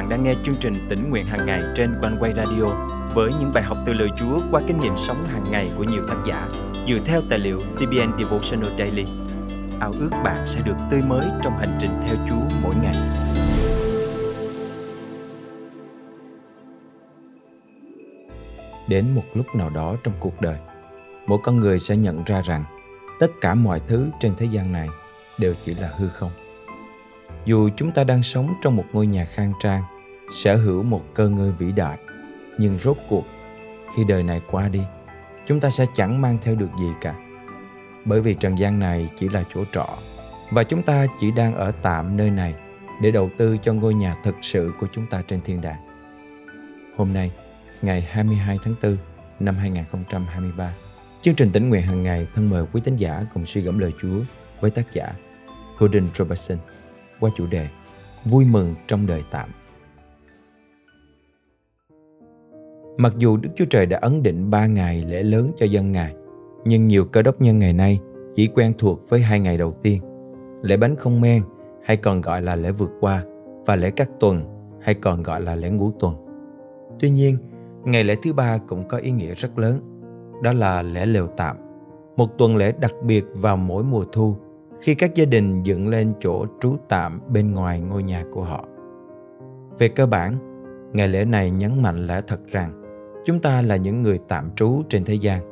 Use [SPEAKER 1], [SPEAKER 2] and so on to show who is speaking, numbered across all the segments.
[SPEAKER 1] bạn đang nghe chương trình tỉnh nguyện hàng ngày trên quanh quay radio với những bài học từ lời Chúa qua kinh nghiệm sống hàng ngày của nhiều tác giả dựa theo tài liệu CBN Devotional Daily. Ao ước bạn sẽ được tươi mới trong hành trình theo Chúa mỗi ngày.
[SPEAKER 2] Đến một lúc nào đó trong cuộc đời, mỗi con người sẽ nhận ra rằng tất cả mọi thứ trên thế gian này đều chỉ là hư không dù chúng ta đang sống trong một ngôi nhà khang trang sở hữu một cơ ngơi vĩ đại nhưng rốt cuộc khi đời này qua đi chúng ta sẽ chẳng mang theo được gì cả bởi vì trần gian này chỉ là chỗ trọ và chúng ta chỉ đang ở tạm nơi này để đầu tư cho ngôi nhà thực sự của chúng ta trên thiên đàng. Hôm nay, ngày 22 tháng 4 năm 2023, chương trình tỉnh nguyện hàng ngày thân mời quý tín giả cùng suy gẫm lời Chúa với tác giả Gordon Robertson qua chủ đề Vui mừng trong đời tạm. Mặc dù Đức Chúa Trời đã ấn định ba ngày lễ lớn cho dân Ngài, nhưng nhiều cơ đốc nhân ngày nay chỉ quen thuộc với hai ngày đầu tiên, lễ bánh không men hay còn gọi là lễ vượt qua và lễ cắt tuần hay còn gọi là lễ ngũ tuần. Tuy nhiên, ngày lễ thứ ba cũng có ý nghĩa rất lớn, đó là lễ lều tạm, một tuần lễ đặc biệt vào mỗi mùa thu khi các gia đình dựng lên chỗ trú tạm bên ngoài ngôi nhà của họ. Về cơ bản, ngày lễ này nhấn mạnh lẽ thật rằng chúng ta là những người tạm trú trên thế gian.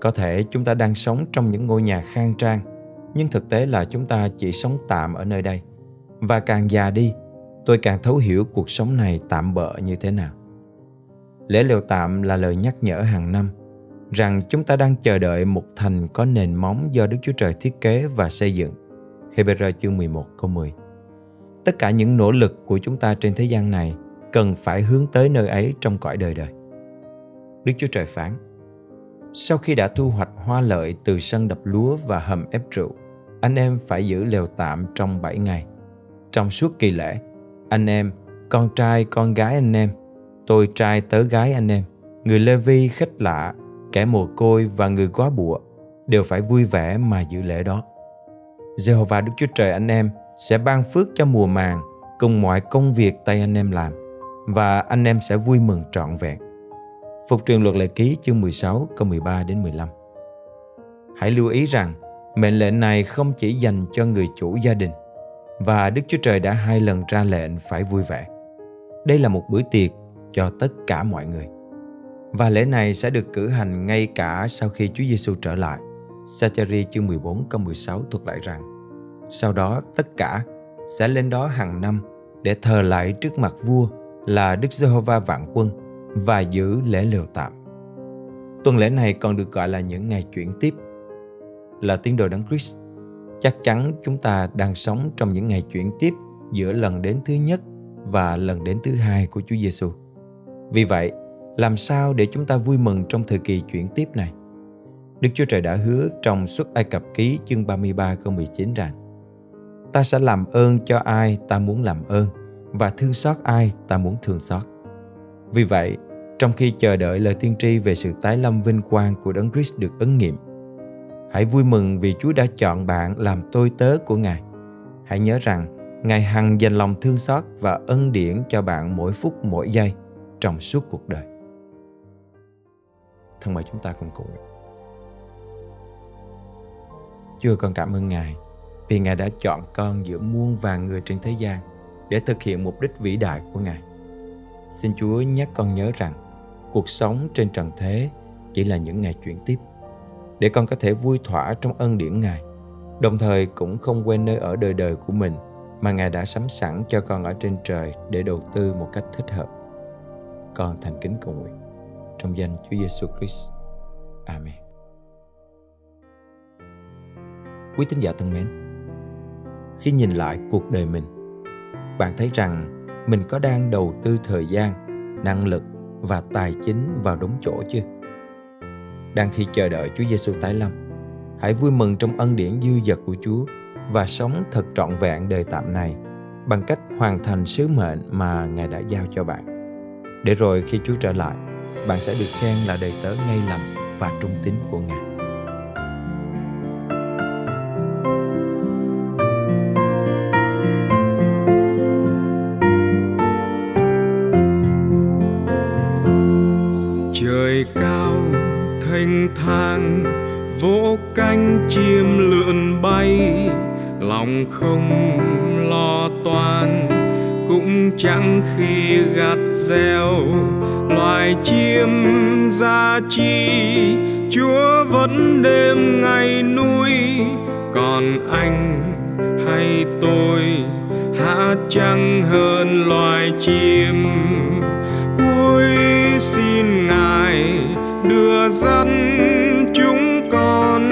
[SPEAKER 2] Có thể chúng ta đang sống trong những ngôi nhà khang trang, nhưng thực tế là chúng ta chỉ sống tạm ở nơi đây. Và càng già đi, tôi càng thấu hiểu cuộc sống này tạm bợ như thế nào. Lễ lều tạm là lời nhắc nhở hàng năm rằng chúng ta đang chờ đợi một thành có nền móng do Đức Chúa Trời thiết kế và xây dựng. Hebrew chương 11 câu 10 Tất cả những nỗ lực của chúng ta trên thế gian này cần phải hướng tới nơi ấy trong cõi đời đời. Đức Chúa Trời phán Sau khi đã thu hoạch hoa lợi từ sân đập lúa và hầm ép rượu, anh em phải giữ lều tạm trong 7 ngày. Trong suốt kỳ lễ, anh em, con trai, con gái anh em, tôi trai tớ gái anh em, người Lê Vi khách lạ kẻ mồ côi và người quá bụa đều phải vui vẻ mà giữ lễ đó. Jehovah Đức Chúa Trời anh em sẽ ban phước cho mùa màng cùng mọi công việc tay anh em làm và anh em sẽ vui mừng trọn vẹn. Phục truyền luật lệ ký chương 16 câu 13 đến 15. Hãy lưu ý rằng, mệnh lệnh này không chỉ dành cho người chủ gia đình, và Đức Chúa Trời đã hai lần ra lệnh phải vui vẻ. Đây là một bữa tiệc cho tất cả mọi người. Và lễ này sẽ được cử hành ngay cả sau khi Chúa Giêsu trở lại. Sachari chương 14 câu 16 thuật lại rằng, Sau đó tất cả sẽ lên đó hàng năm để thờ lại trước mặt vua là Đức Giê-hô-va vạn quân và giữ lễ lều tạm. Tuần lễ này còn được gọi là những ngày chuyển tiếp. Là tín đồ đấng Christ, chắc chắn chúng ta đang sống trong những ngày chuyển tiếp giữa lần đến thứ nhất và lần đến thứ hai của Chúa Giêsu. Vì vậy, làm sao để chúng ta vui mừng trong thời kỳ chuyển tiếp này? Đức Chúa Trời đã hứa trong suốt Ai Cập ký chương 33 câu 19 rằng Ta sẽ làm ơn cho ai ta muốn làm ơn và thương xót ai ta muốn thương xót. Vì vậy, trong khi chờ đợi lời tiên tri về sự tái lâm vinh quang của Đấng Christ được ứng nghiệm, hãy vui mừng vì Chúa đã chọn bạn làm tôi tớ của Ngài. Hãy nhớ rằng Ngài hằng dành lòng thương xót và ân điển cho bạn mỗi phút mỗi giây trong suốt cuộc đời thân mời chúng ta cùng cùng. Chúa con cảm ơn Ngài vì Ngài đã chọn con giữa muôn vàng người trên thế gian để thực hiện mục đích vĩ đại của Ngài. Xin Chúa nhắc con nhớ rằng cuộc sống trên trần thế chỉ là những ngày chuyển tiếp để con có thể vui thỏa trong ân điển Ngài đồng thời cũng không quên nơi ở đời đời của mình mà Ngài đã sắm sẵn cho con ở trên trời để đầu tư một cách thích hợp. Con thành kính cầu nguyện trong danh Chúa Giêsu Christ. Amen. Quý tín giả thân mến, khi nhìn lại cuộc đời mình, bạn thấy rằng mình có đang đầu tư thời gian, năng lực và tài chính vào đúng chỗ chưa? Đang khi chờ đợi Chúa Giêsu tái lâm, hãy vui mừng trong ân điển dư dật của Chúa và sống thật trọn vẹn đời tạm này bằng cách hoàn thành sứ mệnh mà Ngài đã giao cho bạn. Để rồi khi Chúa trở lại, bạn sẽ được khen là đầy tớ ngay lành và trung tín của Ngài.
[SPEAKER 3] Thang, vỗ cánh chim lượn bay. Lòng không lo toan, cũng chẳng khi gặt gieo loài chim ra chi, chúa vẫn đêm ngày nuôi. Còn anh hay tôi, há chẳng hơn loài chim? Cuối xin ngài đưa dẫn chúng con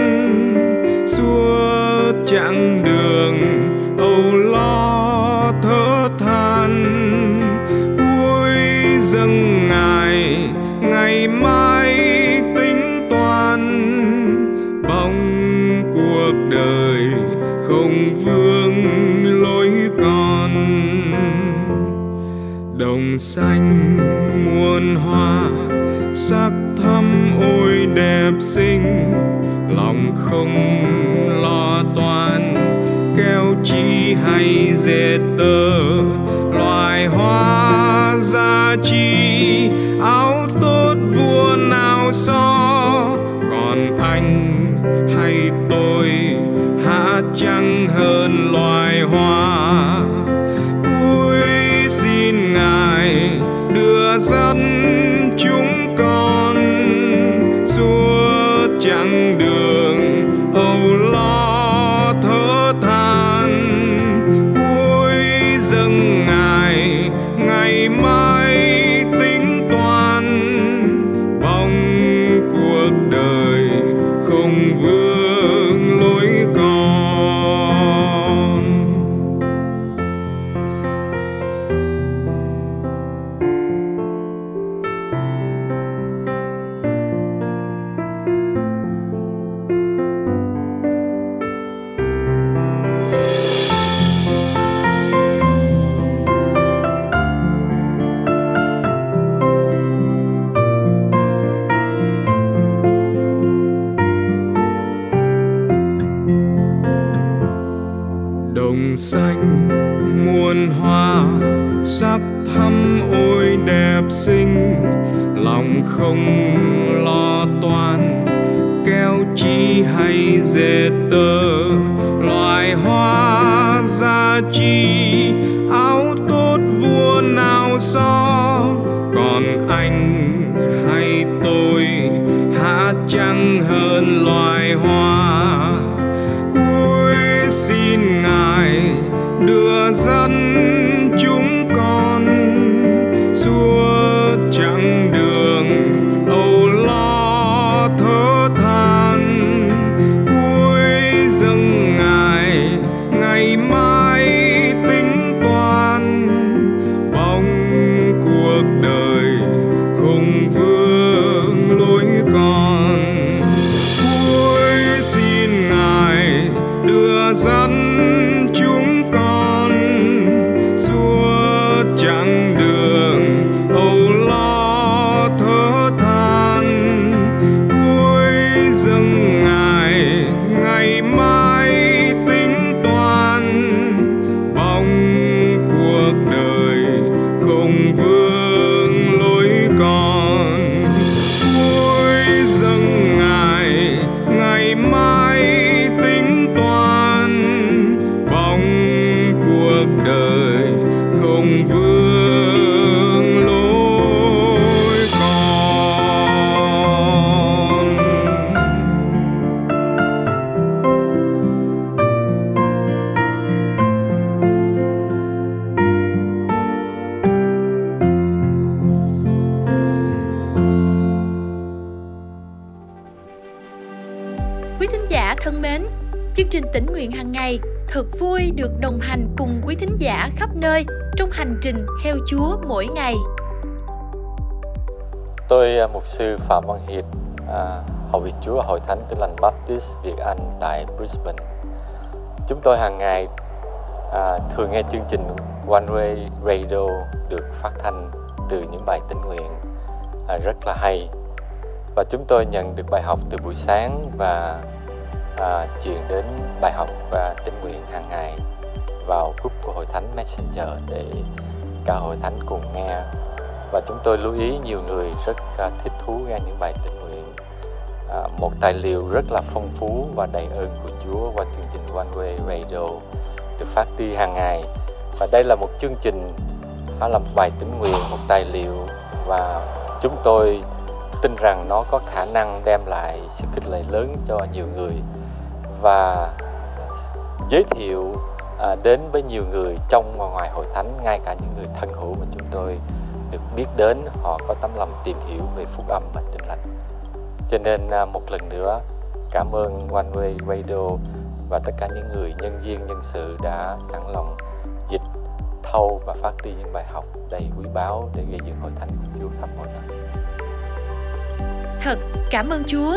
[SPEAKER 3] suốt chặng đường âu lo thở than. Cuối dâng ngài, ngày mai tính toán, bóng cuộc đời không vương lối con. Đồng xanh sắc thắm ôi đẹp xinh, lòng không lo toan, keo chi hay dệt tơ. Loài hoa ra chi, áo tốt vua nào so. Còn anh hay tôi há chẳng hơn loài sắc thắm ôi đẹp xinh, lòng không lo toan, keo chi hay dệt tơ, loài hoa ra chi, áo tốt vua nào so, còn anh hay tôi, há chẳng hơn loài hoa cuối xin ngài đưa dân.
[SPEAKER 4] Quý thính giả thân mến, chương trình tỉnh nguyện hàng ngày thật vui được đồng hành cùng quý thính giả khắp nơi trong hành trình theo Chúa mỗi ngày.
[SPEAKER 5] Tôi à, mục sư Phạm Văn Hiệp, à, học viện Chúa Hội Thánh Tin Lành Baptist Việt Anh tại Brisbane. Chúng tôi hàng ngày à, thường nghe chương trình One Way Radio được phát thanh từ những bài tĩnh nguyện à, rất là hay và chúng tôi nhận được bài học từ buổi sáng và à, truyền đến bài học và tĩnh nguyện hàng ngày vào group của Hội Thánh Messenger để cả Hội Thánh cùng nghe. Và chúng tôi lưu ý nhiều người rất à, thích thú nghe những bài tĩnh nguyện. À, một tài liệu rất là phong phú và đầy ơn của Chúa qua chương trình One Way Radio được phát đi hàng ngày. Và đây là một chương trình nó là một bài tín nguyện một tài liệu và chúng tôi tin rằng nó có khả năng đem lại sự khích lệ lớn cho nhiều người và giới thiệu à, đến với nhiều người trong và ngoài hội thánh ngay cả những người thân hữu mà chúng tôi được biết đến họ có tấm lòng tìm hiểu về phúc âm và tin lành cho nên à, một lần nữa cảm ơn One Way Radio và tất cả những người nhân viên nhân sự đã sẵn lòng dịch thâu và phát đi những bài học đầy quý báu để gây dựng hội thánh của Chúa khắp mọi nơi.
[SPEAKER 4] Thật cảm ơn Chúa.